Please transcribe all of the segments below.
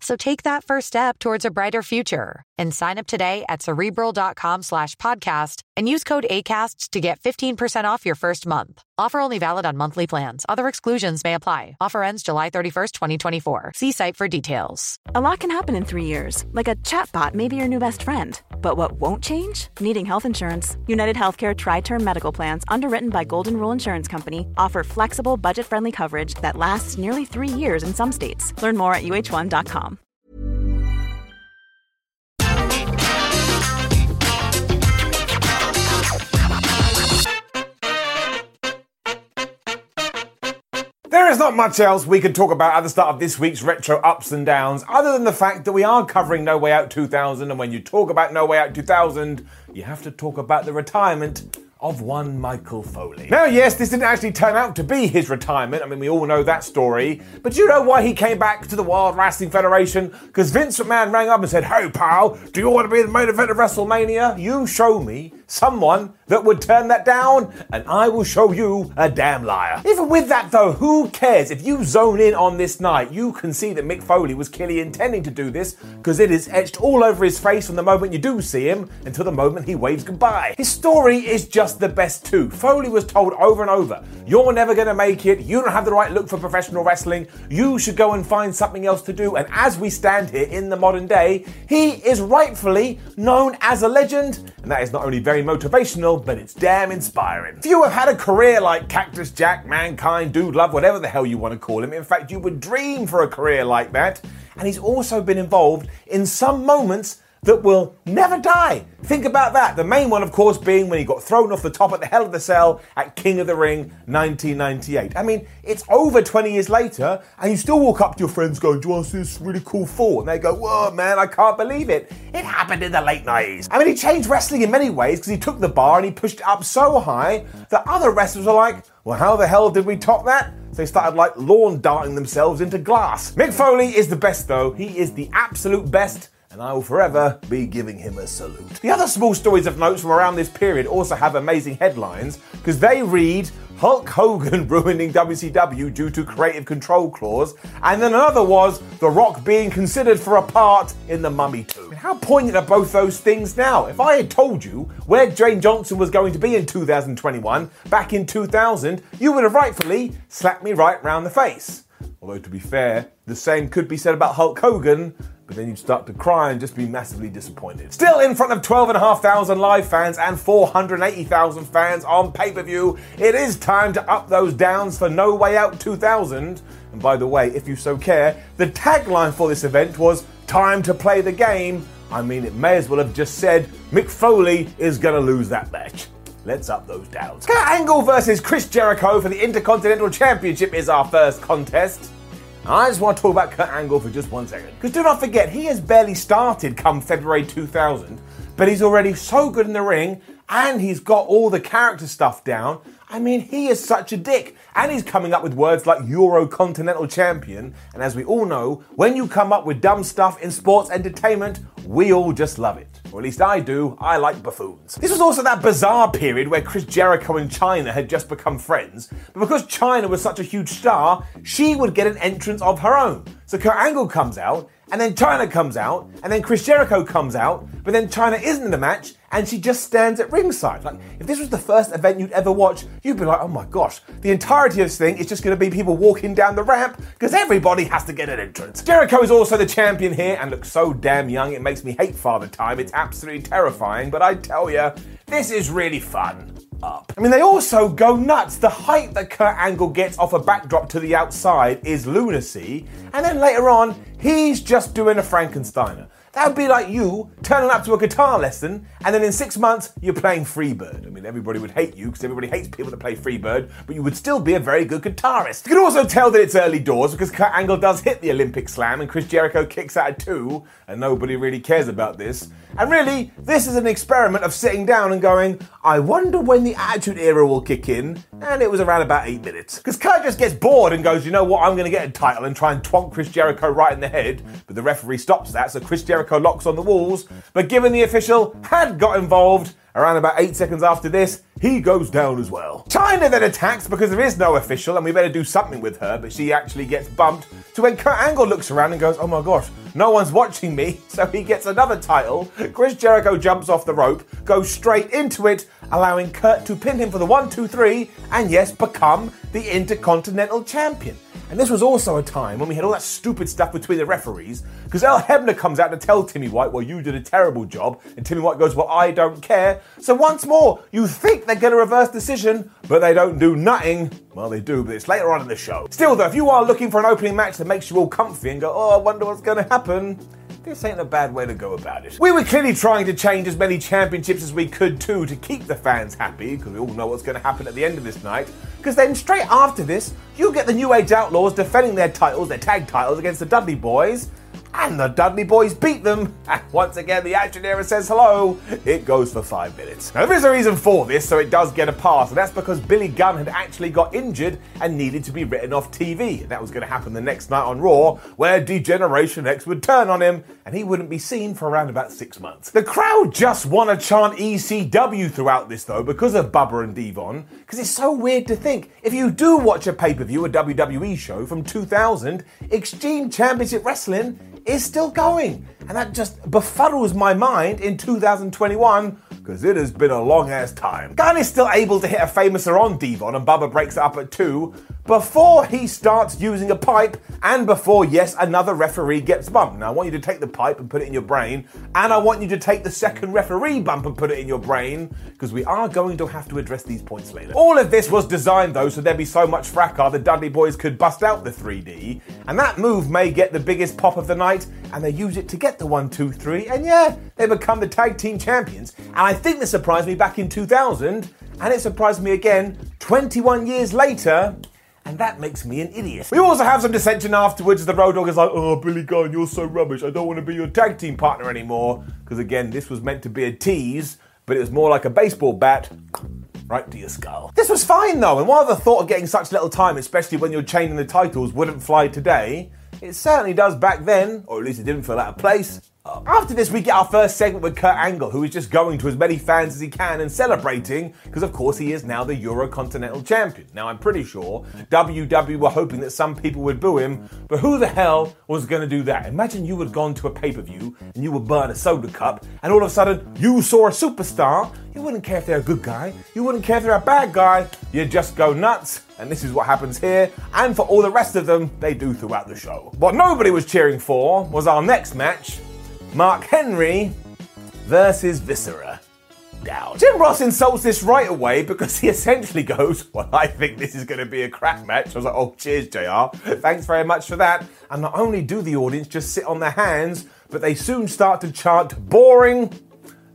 So take that first step towards a brighter future and sign up today at cerebral.com slash podcast and use code ACasts to get 15% off your first month. Offer only valid on monthly plans. Other exclusions may apply. Offer ends July 31st, 2024. See site for details. A lot can happen in three years, like a chatbot may be your new best friend. But what won't change? Needing health insurance. United Healthcare Tri Term Medical Plans, underwritten by Golden Rule Insurance Company, offer flexible, budget friendly coverage that lasts nearly three years in some states. Learn more at uh1.com. There is not much else we could talk about at the start of this week's retro ups and downs, other than the fact that we are covering No Way Out 2000, and when you talk about No Way Out 2000, you have to talk about the retirement of one Michael Foley. Now, yes, this didn't actually turn out to be his retirement. I mean, we all know that story. But do you know why he came back to the World Wrestling Federation? Because Vince McMahon rang up and said, Hey, pal, do you want to be the main event of WrestleMania? You show me someone that would turn that down, and I will show you a damn liar. Even with that, though, who cares? If you zone in on this night, you can see that Mick Foley was clearly intending to do this because it is etched all over his face from the moment you do see him until the moment he waves goodbye. His story is just the best, too. Foley was told over and over, You're never going to make it, you don't have the right look for professional wrestling, you should go and find something else to do. And as we stand here in the modern day, he is rightfully known as a legend, and that is not only very motivational, but it's damn inspiring. If you have had a career like Cactus Jack, Mankind, Dude Love, whatever the hell you want to call him, in fact, you would dream for a career like that. And he's also been involved in some moments that will never die. Think about that. The main one, of course, being when he got thrown off the top at the Hell of the Cell at King of the Ring 1998. I mean, it's over 20 years later, and you still walk up to your friends going, Do you want to see this really cool fall? And they go, Whoa, man, I can't believe it. It happened in the late 90s. I mean, he changed wrestling in many ways because he took the bar and he pushed it up so high that other wrestlers were like, Well, how the hell did we top that? So they started like lawn darting themselves into glass. Mick Foley is the best, though. He is the absolute best and I will forever be giving him a salute. The other small stories of notes from around this period also have amazing headlines because they read Hulk Hogan ruining WCW due to creative control clause, and then another was The Rock being considered for a part in The Mummy 2. How poignant are both those things now? If I had told you where Dwayne Johnson was going to be in 2021 back in 2000, you would have rightfully slapped me right round the face. Although, to be fair, the same could be said about Hulk Hogan, but then you'd start to cry and just be massively disappointed. Still in front of 12,500 live fans and 480,000 fans on pay per view, it is time to up those downs for No Way Out 2000. And by the way, if you so care, the tagline for this event was Time to Play the Game. I mean, it may as well have just said Mick Foley is to lose that match. Let's up those downs. Kurt Angle versus Chris Jericho for the Intercontinental Championship is our first contest. I just want to talk about Kurt Angle for just one second. Because do not forget, he has barely started come February 2000, but he's already so good in the ring and he's got all the character stuff down. I mean, he is such a dick. And he's coming up with words like Euro Continental Champion. And as we all know, when you come up with dumb stuff in sports entertainment, we all just love it. Or at least I do. I like buffoons. This was also that bizarre period where Chris Jericho and Chyna had just become friends. But because Chyna was such a huge star, she would get an entrance of her own. So Kurt Angle comes out, and then Chyna comes out, and then Chris Jericho comes out, but then Chyna isn't in the match, and she just stands at ringside. Like, if this was the first event you'd ever watch, you'd be like, oh my gosh, the entirety of this thing is just going to be people walking down the ramp because everybody has to get an entrance. Jericho is also the champion here and looks so damn young, it makes me hate Father Time. It's absolutely terrifying, but I tell you, this is really fun. Up. I mean, they also go nuts. The height that Kurt Angle gets off a backdrop to the outside is lunacy, and then later on, he's just doing a Frankensteiner. That would be like you turning up to a guitar lesson and then in six months you're playing Freebird. I mean, everybody would hate you because everybody hates people that play Freebird, but you would still be a very good guitarist. You can also tell that it's early doors because Kurt Angle does hit the Olympic slam and Chris Jericho kicks out at two, and nobody really cares about this. And really, this is an experiment of sitting down and going, I wonder when the Attitude Era will kick in, and it was around about eight minutes. Because Kurt just gets bored and goes, you know what, I'm going to get a title and try and twonk Chris Jericho right in the head, but the referee stops that, so Chris Jericho locks on the walls. But given the official had got involved, around about eight seconds after this, he goes down as well. Chyna then attacks because there is no official and we better do something with her, but she actually gets bumped to when Kurt Angle looks around and goes, oh my gosh, no one's watching me, so he gets another title. Chris Jericho jumps off the rope, goes straight into it, allowing Kurt to pin him for the one, two, three, and yes, become the Intercontinental Champion. And this was also a time when we had all that stupid stuff between the referees, because Earl Hebner comes out to tell Timmy White, well, you did a terrible job, and Timmy White goes, well, I don't care. So once more, you think they're going to reverse decision, but they don't do nothing. Well, they do, but it's later on in the show. Still, though, if you are looking for an opening match that makes you all comfy and go, oh, I wonder what's going to happen, this ain't a bad way to go about it. We were clearly trying to change as many championships as we could too to keep the fans happy, because we all know what's going to happen at the end of this night. Because then straight after this, you get the New Age Outlaws defending their titles, their tag titles, against the Dudley Boys. And the Dudley Boys beat them. And once again, the Action Era says hello. It goes for five minutes. Now, there is a reason for this, so it does get a pass. And that's because Billy Gunn had actually got injured and needed to be written off TV. That was going to happen the next night on Raw, where D-Generation X would turn on him and he wouldn't be seen for around about six months. The crowd just want to chant ECW throughout this, though, because of Bubba and Devon. Because it's so weird to think if you do watch a pay per view, a WWE show from 2000, Extreme Championship Wrestling is still going. And that just befuddles my mind in 2021 because it has been a long ass time. Gunn is still able to hit a Fameasser on Devon and Bubba breaks it up at two before he starts using a pipe and before, yes, another referee gets bumped. Now, I want you to take the pipe and put it in your brain, and I want you to take the second referee bump and put it in your brain because we are going to have to address these points later. All of this was designed, though, so there'd be so much fracas the Dudley boys could bust out the 3D, and that move may get the biggest pop of the night, and they use it to get the 1 2 3, and yeah, they become the tag team champions. And I think this surprised me back in 2000, and it surprised me again 21 years later. And that makes me an idiot. We also have some dissension afterwards the Road Dog is like, oh, Billy Gunn, you're so rubbish. I don't want to be your tag team partner anymore. Because again, this was meant to be a tease, but it was more like a baseball bat right to your skull. This was fine though, and while the thought of getting such little time, especially when you're chaining the titles, wouldn't fly today, it certainly does back then, or at least it didn't feel out of place. After this, we get our first segment with Kurt Angle, who is just going to as many fans as he can and celebrating, because of course he is now the Eurocontinental Champion. Now, I'm pretty sure WWE were hoping that some people would boo him, but who the hell was going to do that? Imagine you had gone to a pay per view and you would burn a soda cup, and all of a sudden you saw a superstar. You wouldn't care if they're a good guy, you wouldn't care if they're a bad guy, you'd just go nuts. And this is what happens here, and for all the rest of them, they do throughout the show. What nobody was cheering for was our next match Mark Henry versus Viscera. Down. Jim Ross insults this right away because he essentially goes, Well, I think this is going to be a crap match. I was like, Oh, cheers, JR. Thanks very much for that. And not only do the audience just sit on their hands, but they soon start to chant, Boring.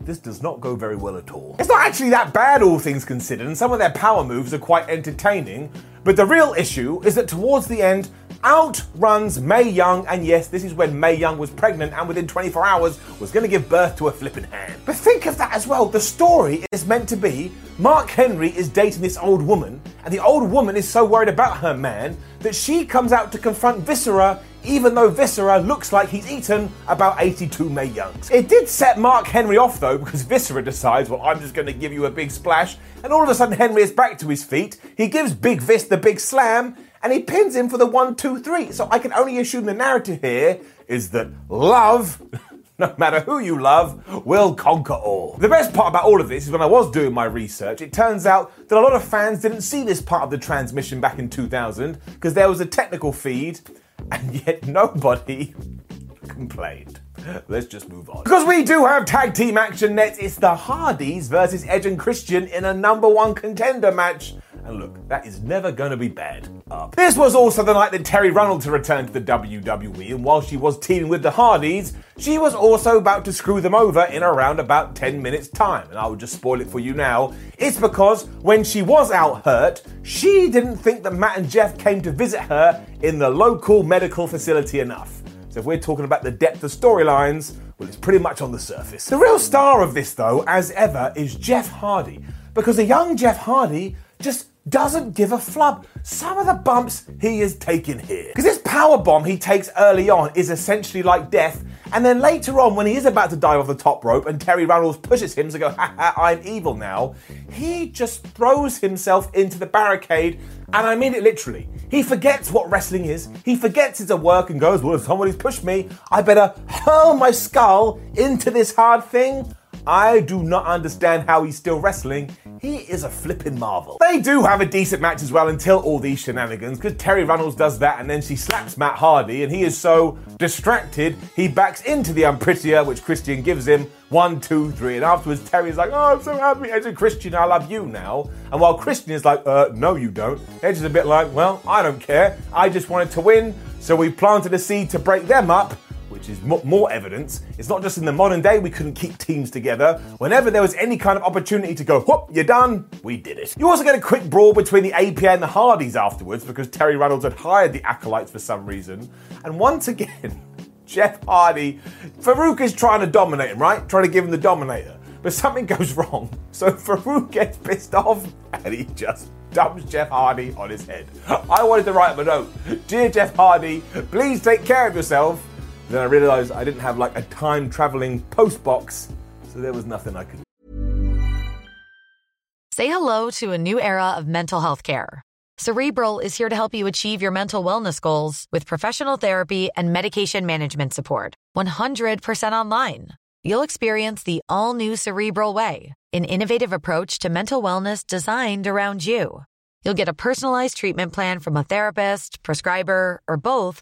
This does not go very well at all. It's not actually that bad, all things considered, and some of their power moves are quite entertaining. But the real issue is that towards the end, outruns Mae Young, and yes, this is when Mae Young was pregnant and within 24 hours was going to give birth to a flipping hand. But think of that as well. The story is meant to be Mark Henry is dating this old woman, and the old woman is so worried about her man that she comes out to confront Viscera, even though Viscera looks like he's eaten about 82 Mae Youngs. It did set Mark Henry off though, because Viscera decides, well, I'm just going to give you a big splash, and all of a sudden Henry is back to his feet. He gives Big Vis the big slam, and he pins him for the one, two, three. So I can only assume the narrative here is that love. no matter who you love, will conquer all. The best part about all of this is when I was doing my research, it turns out that a lot of fans didn't see this part of the transmission back in 2000 because there was a technical feed and yet nobody complained. Let's just move on. Because we do have tag team action next, it's the Hardys versus Edge and Christian in a number one contender match. And look, that is never going to be bad. up. This was also the night that Terri Runnels returned to the WWE, and while she was teaming with the Hardys, she was also about to screw them over in around about 10 minutes' time. And I will just spoil it for you now. It's because when she was out hurt, she didn't think that Matt and Jeff came to visit her in the local medical facility enough. So if we're talking about the depth of storylines, well, it's pretty much on the surface. The real star of this, though, as ever, is Jeff Hardy. Because the young Jeff Hardy just doesn't give a flub. Some of the bumps he is taking here. Because this power bomb he takes early on is essentially like death. And then later on, when he is about to dive off the top rope and Terri Runnels pushes him to go, ha ha, I'm evil now, he just throws himself into the barricade. And I mean it literally. He forgets what wrestling is. He forgets it's a work and goes, well, if somebody's pushed me, I better hurl my skull into this hard thing. I do not understand how he's still wrestling. He is a flipping marvel. They do have a decent match as well until all these shenanigans, because Terri Runnels does that and then she slaps Matt Hardy, and he is so distracted he backs into the unprettier, which Christian gives him. One, two, three. And afterwards, Terri's like, Oh, I'm so happy. Edge and Christian, I love you now. And while Christian is like, Uh, no, you don't. Edge is a bit like, Well, I don't care. I just wanted to win. So we planted a seed to break them up which is more evidence. It's not just in the modern day we couldn't keep teams together. Whenever there was any kind of opportunity to go, whoop, you're done, we did it. You also get a quick brawl between the APA and the Hardys afterwards because Terri Runnels had hired the Acolytes for some reason. And once again, Jeff Hardy, Farouk is trying to dominate him, right? Trying to give him the dominator. But something goes wrong. So Farouk gets pissed off and he just dumps Jeff Hardy on his head. I wanted to write him a note. Dear Jeff Hardy, please take care of yourself. Then I realized I didn't have like a time traveling post box, so there was nothing I could. Say hello to a new era of mental health care. Cerebral is here to help you achieve your mental wellness goals with professional therapy and medication management support. 100% online. You'll experience the all new Cerebral Way, an innovative approach to mental wellness designed around you. You'll get a personalized treatment plan from a therapist, prescriber, or both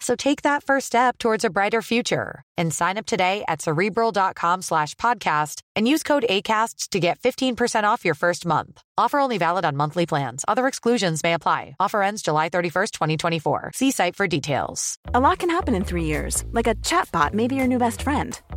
So take that first step towards a brighter future and sign up today at cerebral.com slash podcast and use code ACasts to get 15% off your first month. Offer only valid on monthly plans. Other exclusions may apply. Offer ends July 31st, 2024. See site for details. A lot can happen in three years, like a chatbot may be your new best friend.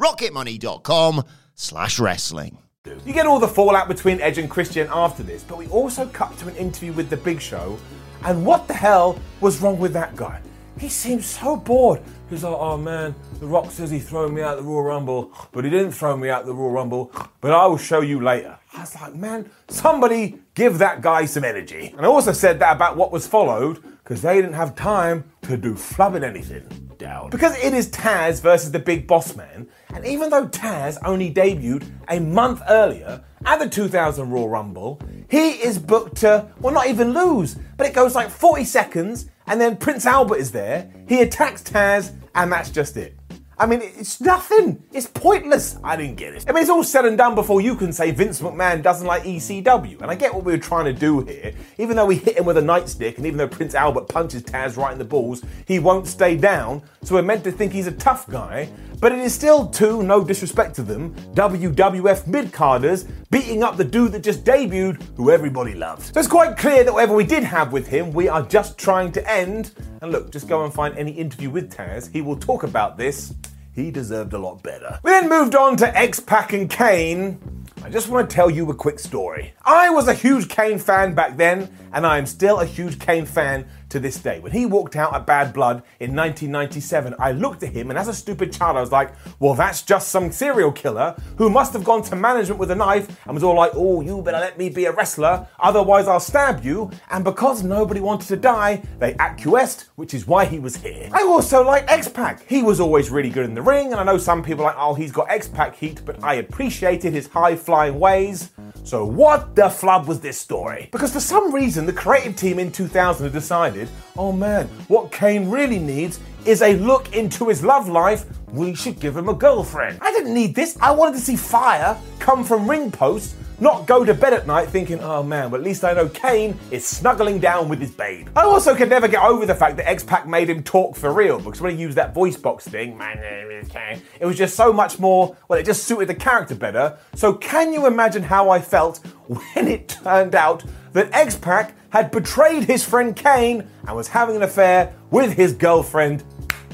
rocketmoney.com slash wrestling. You get all the fallout between Edge and Christian after this, but we also cut to an interview with The Big Show, and what the hell was wrong with that guy? He seemed so bored. He's like, oh man, The Rock says he threw me out the Royal Rumble, but he didn't throw me out the Royal Rumble, but I will show you later. I was like, man, somebody give that guy some energy. And I also said that about what was followed, because they didn't have time to do flubbing anything down. Because it is Taz versus the Big Boss Man, and even though Taz only debuted a month earlier at the 2000 Royal Rumble, he is booked to, well, not even lose, but it goes like 40 seconds, and then Prince Albert is there, he attacks Taz, and that's just it. I mean, it's nothing. It's pointless. I didn't get it. I mean, it's all said and done before you can say Vince McMahon doesn't like ECW. And I get what we were trying to do here. Even though we hit him with a nightstick, and even though Prince Albert punches Taz right in the balls, he won't stay down. So we're meant to think he's a tough guy. But it is still two, no disrespect to them, WWF mid-carders beating up the dude that just debuted, who everybody loves. So it's quite clear that whatever we did have with him, we are just trying to end. And look, just go and find any interview with Taz. He will talk about this. He deserved a lot better. We then moved on to X-Pac and Kane. I just want to tell you a quick story. I was a huge Kane fan back then, and I am still a huge Kane fan to this day. When he walked out at Bad Blood in 1997, I looked at him and as a stupid child, I was like, well, that's just some serial killer who must have gone to management with a knife and was all like, oh, you better let me be a wrestler, otherwise I'll stab you. And because nobody wanted to die, they acquiesced, which is why he was here. I also like X-Pac. He was always really good in the ring, and I know some people are like, oh, he's got X-Pac heat, but I appreciated his high flying ways. So what the flub was this story? Because for some reason, the creative team in 2000 had decided, oh man, what Kane really needs is a look into his love life. We should give him a girlfriend. I didn't need this. I wanted to see fire come from ring posts not go to bed at night thinking, oh man, but at least I know Kane is snuggling down with his babe. I also could never get over the fact that X-Pac made him talk for real, because when he used that voice box thing, my name is Kane, it was just so much more, well, it just suited the character better. So can you imagine how I felt when it turned out that X-Pac had betrayed his friend Kane and was having an affair with his girlfriend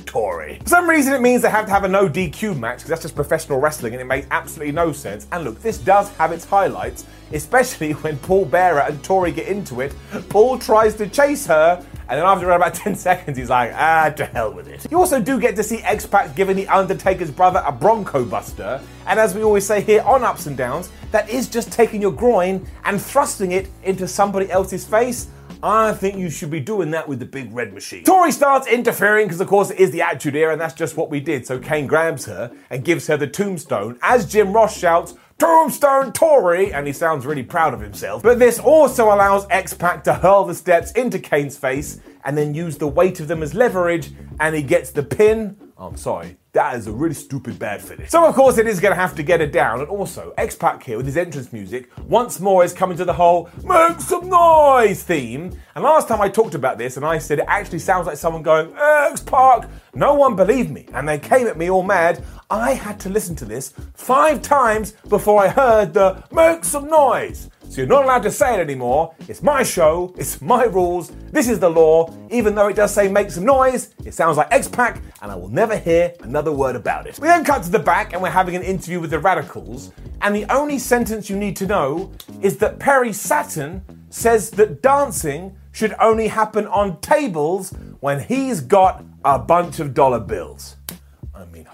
Tori. For some reason, it means they have to have a no DQ match because that's just professional wrestling and it makes absolutely no sense. And look, this does have its highlights, especially when Paul Bearer and Tori get into it. Paul tries to chase her and then after about 10 seconds, he's like, ah, to hell with it. You also do get to see X-Pac giving The Undertaker's brother a Bronco Buster. And as we always say here on Ups and Downs, that is just taking your groin and thrusting it into somebody else's face. I think you should be doing that with the big red machine. Tori starts interfering because, of course, it is the Attitude Era, and that's just what we did. So Kane grabs her and gives her the tombstone as Jim Ross shouts, Tombstone Tori, and he sounds really proud of himself. But this also allows X-Pac to hurl the steps into Kane's face and then use the weight of them as leverage, and he gets the pin. I'm sorry, that is a really stupid bad finish. So, of course, it is going to have to get it down. And also, X Pac here with his entrance music once more is coming to the whole make some noise theme. And last time I talked about this and I said it actually sounds like someone going, X Pac. No one believed me and they came at me all mad. I had to listen to this five times before I heard the make some noise. So you're not allowed to say it anymore. It's my show, it's my rules, this is the law. Even though it does say make some noise, it sounds like X Pac, and I will never hear another word about it. We then cut to the back and we're having an interview with the Radicals, and the only sentence you need to know is that Perry Saturn says that dancing should only happen on tables when he's got a bunch of dollar bills.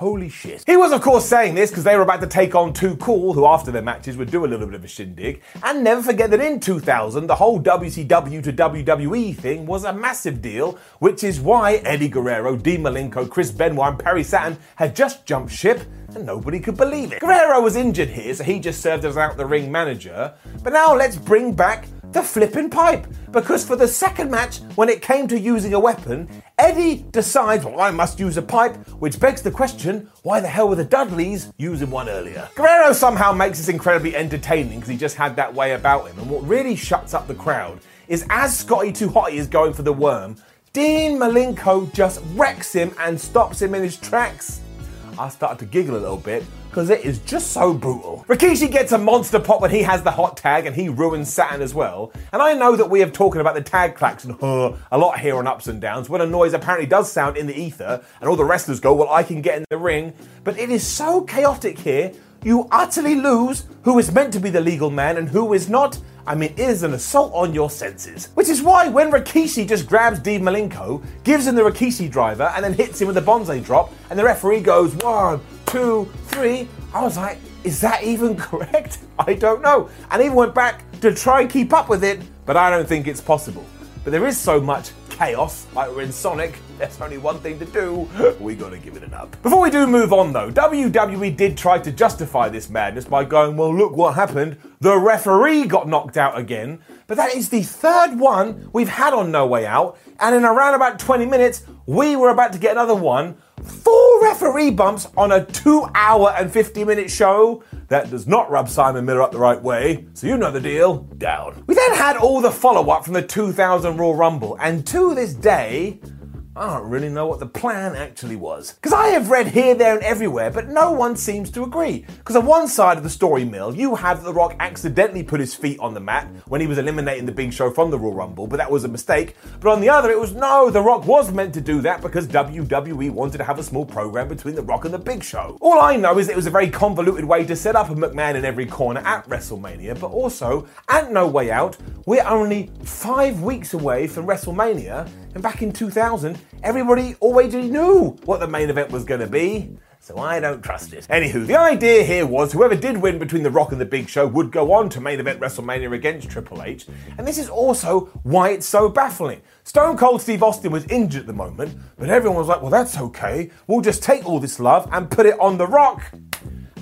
Holy shit. He was, of course, saying this because they were about to take on Too Cool, who after their matches would do a little bit of a shindig. And never forget that in 2000, the whole WCW to WWE thing was a massive deal, which is why Eddie Guerrero, Dean Malenko, Chris Benoit, and Perry Saturn had just jumped ship and nobody could believe it. Guerrero was injured here, so he just served as out the ring manager. But now let's bring back the flipping pipe. Because for the second match, when it came to using a weapon, Eddie decides, well, I must use a pipe, which begs the question, why the hell were the Dudleys using one earlier? Guerrero somehow makes this incredibly entertaining because he just had that way about him. And what really shuts up the crowd is as Scotty 2 Hotty is going for the worm, Dean Malenko just wrecks him and stops him in his tracks. I started to giggle a little bit because it is just so brutal. Rikishi gets a monster pop when he has the hot tag and he ruins Saturn as well. And I know that we have talking about the tag klaxon uh, a lot here on Ups and Downs when a noise apparently does sound in the ether and all the wrestlers go, well, I can get in the ring. But it is so chaotic here. You utterly lose who is meant to be the legal man and who is not. I mean, it is an assault on your senses. Which is why when Rikishi just grabs Dean Malenko, gives him the Rikishi driver, and then hits him with the Banzai drop, and the referee goes one, two, three, I was like, is that even correct? I don't know. And even went back to try and keep up with it, but I don't think it's possible. But there is so much chaos, like we're in Sonic, there's only one thing to do. We gotta give it an up. Before we do move on though, WWE did try to justify this madness by going, well, look what happened. The referee got knocked out again. But that is the third one we've had on No Way Out. And in around about 20 minutes, we were about to get another one. Four referee bumps on a two hour and 50 minute show? That does not rub Simon Miller up the right way, so you know the deal. Down. We then had all the follow up from the 2000 Royal Rumble, and to this day, I don't really know what the plan actually was. Because I have read here, there, and everywhere, but no one seems to agree. Because on one side of the story mill, you have The Rock accidentally put his feet on the mat when he was eliminating the Big Show from the Royal Rumble, but that was a mistake. But on the other, it was no, The Rock was meant to do that because WWE wanted to have a small program between The Rock and the Big Show. All I know is it was a very convoluted way to set up a McMahon in every corner at WrestleMania, but also, at No Way Out, we're only five weeks away from WrestleMania, and back in 2000, everybody already knew what the main event was going to be. So I don't trust it. Anywho, the idea here was whoever did win between The Rock and The Big Show would go on to main event WrestleMania against Triple H. And this is also why it's so baffling. Stone Cold Steve Austin was injured at the moment, but everyone was like, well, that's okay. We'll just take all this love and put it on The Rock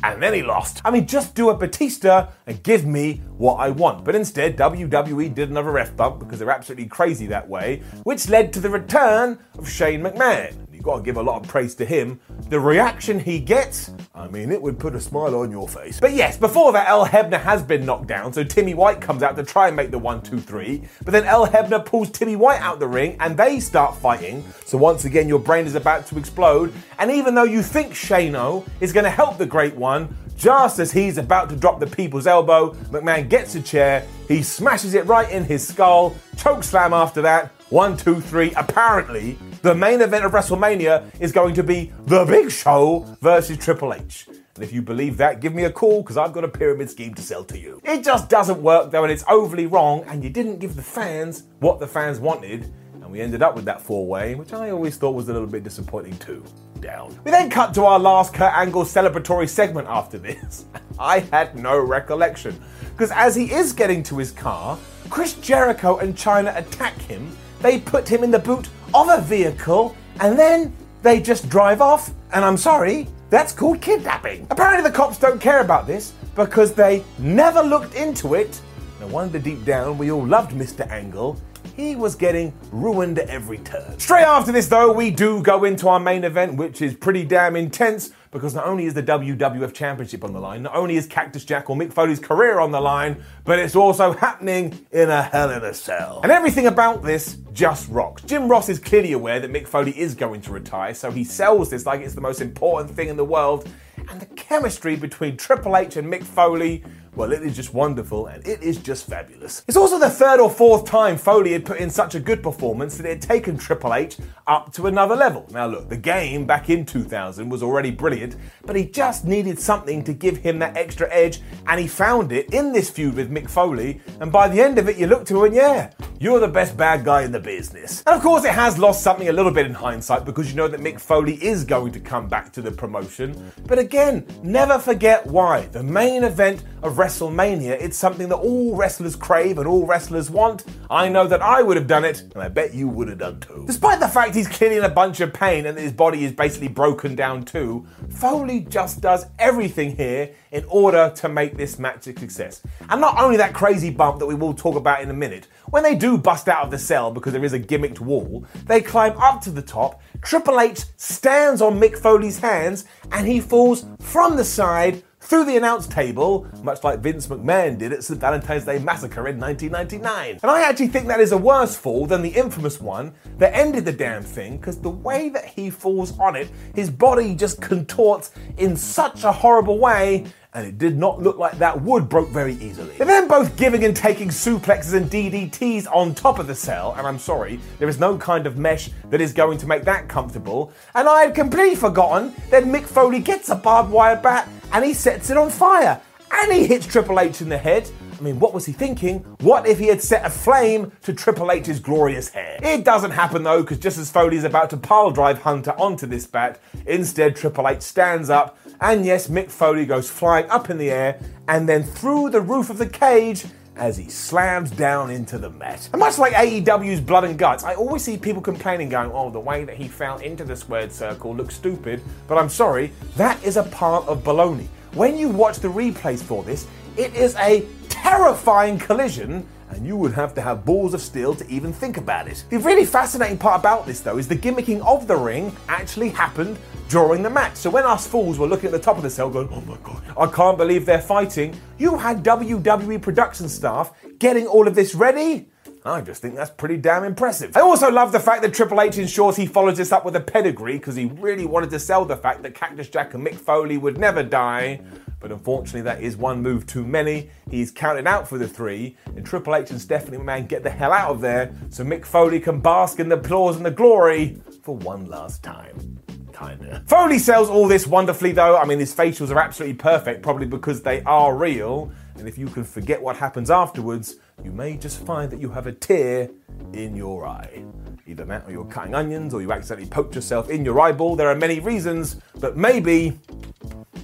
and then he lost. I mean, just do a Batista and give me what I want. But instead, WWE did another ref bump because they're absolutely crazy that way, which led to the return of Shane McMahon. You've got to give a lot of praise to him. The reaction he gets, I mean, it would put a smile on your face. But yes, before that, Earl Hebner has been knocked down, so Timmy White comes out to try and make the one, two, three. But then Earl Hebner pulls Timmy White out the ring and they start fighting. So once again, your brain is about to explode. And even though you think Shano is going to help the Great One, just as he's about to drop the people's elbow, McMahon gets a chair, he smashes it right in his skull, choke slam after that. One, two, three. Apparently, the main event of WrestleMania is going to be The Big Show versus Triple H. And if you believe that, give me a call because I've got a pyramid scheme to sell to you. It just doesn't work though, and it's overly wrong, and you didn't give the fans what the fans wanted, and we ended up with that four way, which I always thought was a little bit disappointing too. Down. We then cut to our last Kurt Angle celebratory segment after this. I had no recollection. Because as he is getting to his car, Chris Jericho and Chyna attack him, they put him in the boot of a vehicle, and then they just drive off. And I'm sorry, that's called kidnapping. Apparently, the cops don't care about this because they never looked into it. No wonder deep down we all loved Mr. Angle. He was getting ruined at every turn. Straight after this, though, we do go into our main event, which is pretty damn intense because not only is the WWF Championship on the line, not only is Cactus Jack or Mick Foley's career on the line, but it's also happening in a Hell in a Cell. And everything about this just rocks. Jim Ross is clearly aware that Mick Foley is going to retire, so he sells this like it's the most important thing in the world. And the chemistry between Triple H and Mick Foley well, it is just wonderful and it is just fabulous. It's also the third or fourth time Foley had put in such a good performance that it had taken Triple H up to another level. Now, look, the game back in 2000 was already brilliant, but he just needed something to give him that extra edge, and he found it in this feud with Mick Foley. And by the end of it, you look to him and yeah, you're the best bad guy in the business. And of course, it has lost something a little bit in hindsight because you know that Mick Foley is going to come back to the promotion. But again, never forget why. The main event of WrestleMania. It's something that all wrestlers crave and all wrestlers want. I know that I would have done it, and I bet you would have done too. Despite the fact he's clearly in a bunch of pain and that his body is basically broken down too, Foley just does everything here in order to make this match a success. And not only that crazy bump that we will talk about in a minute, when they do bust out of the cell because there is a gimmicked wall, they climb up to the top. Triple H stands on Mick Foley's hands and he falls from the side through the announce table, much like Vince McMahon did at St. Valentine's Day Massacre in 1999. And I actually think that is a worse fall than the infamous one that ended the damn thing, because the way that he falls on it, his body just contorts in such a horrible way and it did not look like that wood broke very easily. They're then both giving and taking suplexes and DDTs on top of the cell, and I'm sorry, there is no kind of mesh that is going to make that comfortable. And I had completely forgotten that Mick Foley gets a barbed wire bat and he sets it on fire. And he hits Triple H in the head. I mean, what was he thinking? What if he had set a flame to Triple H's glorious hair? It doesn't happen though, because just as Foley is about to pile drive Hunter onto this bat, instead Triple H stands up, and yes, Mick Foley goes flying up in the air and then through the roof of the cage as he slams down into the mat. And much like AEW's Blood and Guts, I always see people complaining, going, oh, the way that he fell into the squared circle looks stupid, but I'm sorry, that is a part of baloney. When you watch the replays for this, it is a terrifying collision and you would have to have balls of steel to even think about it. The really fascinating part about this, though, is the gimmicking of the ring actually happened during the match. So when us fools were looking at the top of the cell going, oh my god, I can't believe they're fighting, you had WWE production staff getting all of this ready. I just think that's pretty damn impressive. I also love the fact that Triple H ensures he follows this up with a pedigree because he really wanted to sell the fact that Cactus Jack and Mick Foley would never die. But unfortunately, that is one move too many. He's counted out for the three, and Triple H and Stephanie McMahon get the hell out of there so Mick Foley can bask in the applause and the glory for one last time. Kinda. Foley sells all this wonderfully, though. I mean, his facials are absolutely perfect, probably because they are real. And if you can forget what happens afterwards, you may just find that you have a tear in your eye. Either that or you're cutting onions or you accidentally poked yourself in your eyeball. There are many reasons, but maybe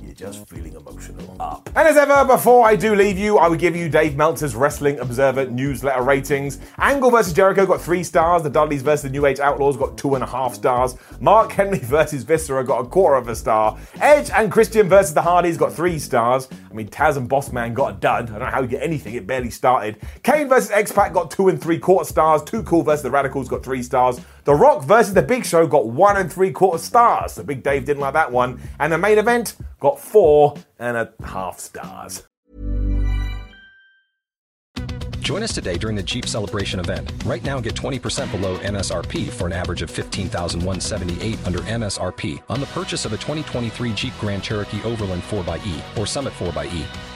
you're just feeling emotional up. And as ever, before I do leave you, I will give you Dave Meltzer's Wrestling Observer newsletter ratings. Angle versus Jericho got three stars. The Dudleys versus the New Age Outlaws got two and a half stars. Mark Henry versus Viscera got a quarter of a star. Edge and Christian versus the Hardys got three stars. I mean, Taz and Bossman got a dud. I don't know how you get anything, it barely started. Kane versus X Pac got two and three quarter stars. Too Cool versus the Radicals got three stars. The Rock versus The Big Show got one and three quarter stars. The Big Dave didn't like that one. And the main event got four and a half stars. Join us today during the Jeep Celebration event. Right now, get 20% below MSRP for an average of 15178 under MSRP on the purchase of a 2023 Jeep Grand Cherokee Overland 4xE or Summit 4xE.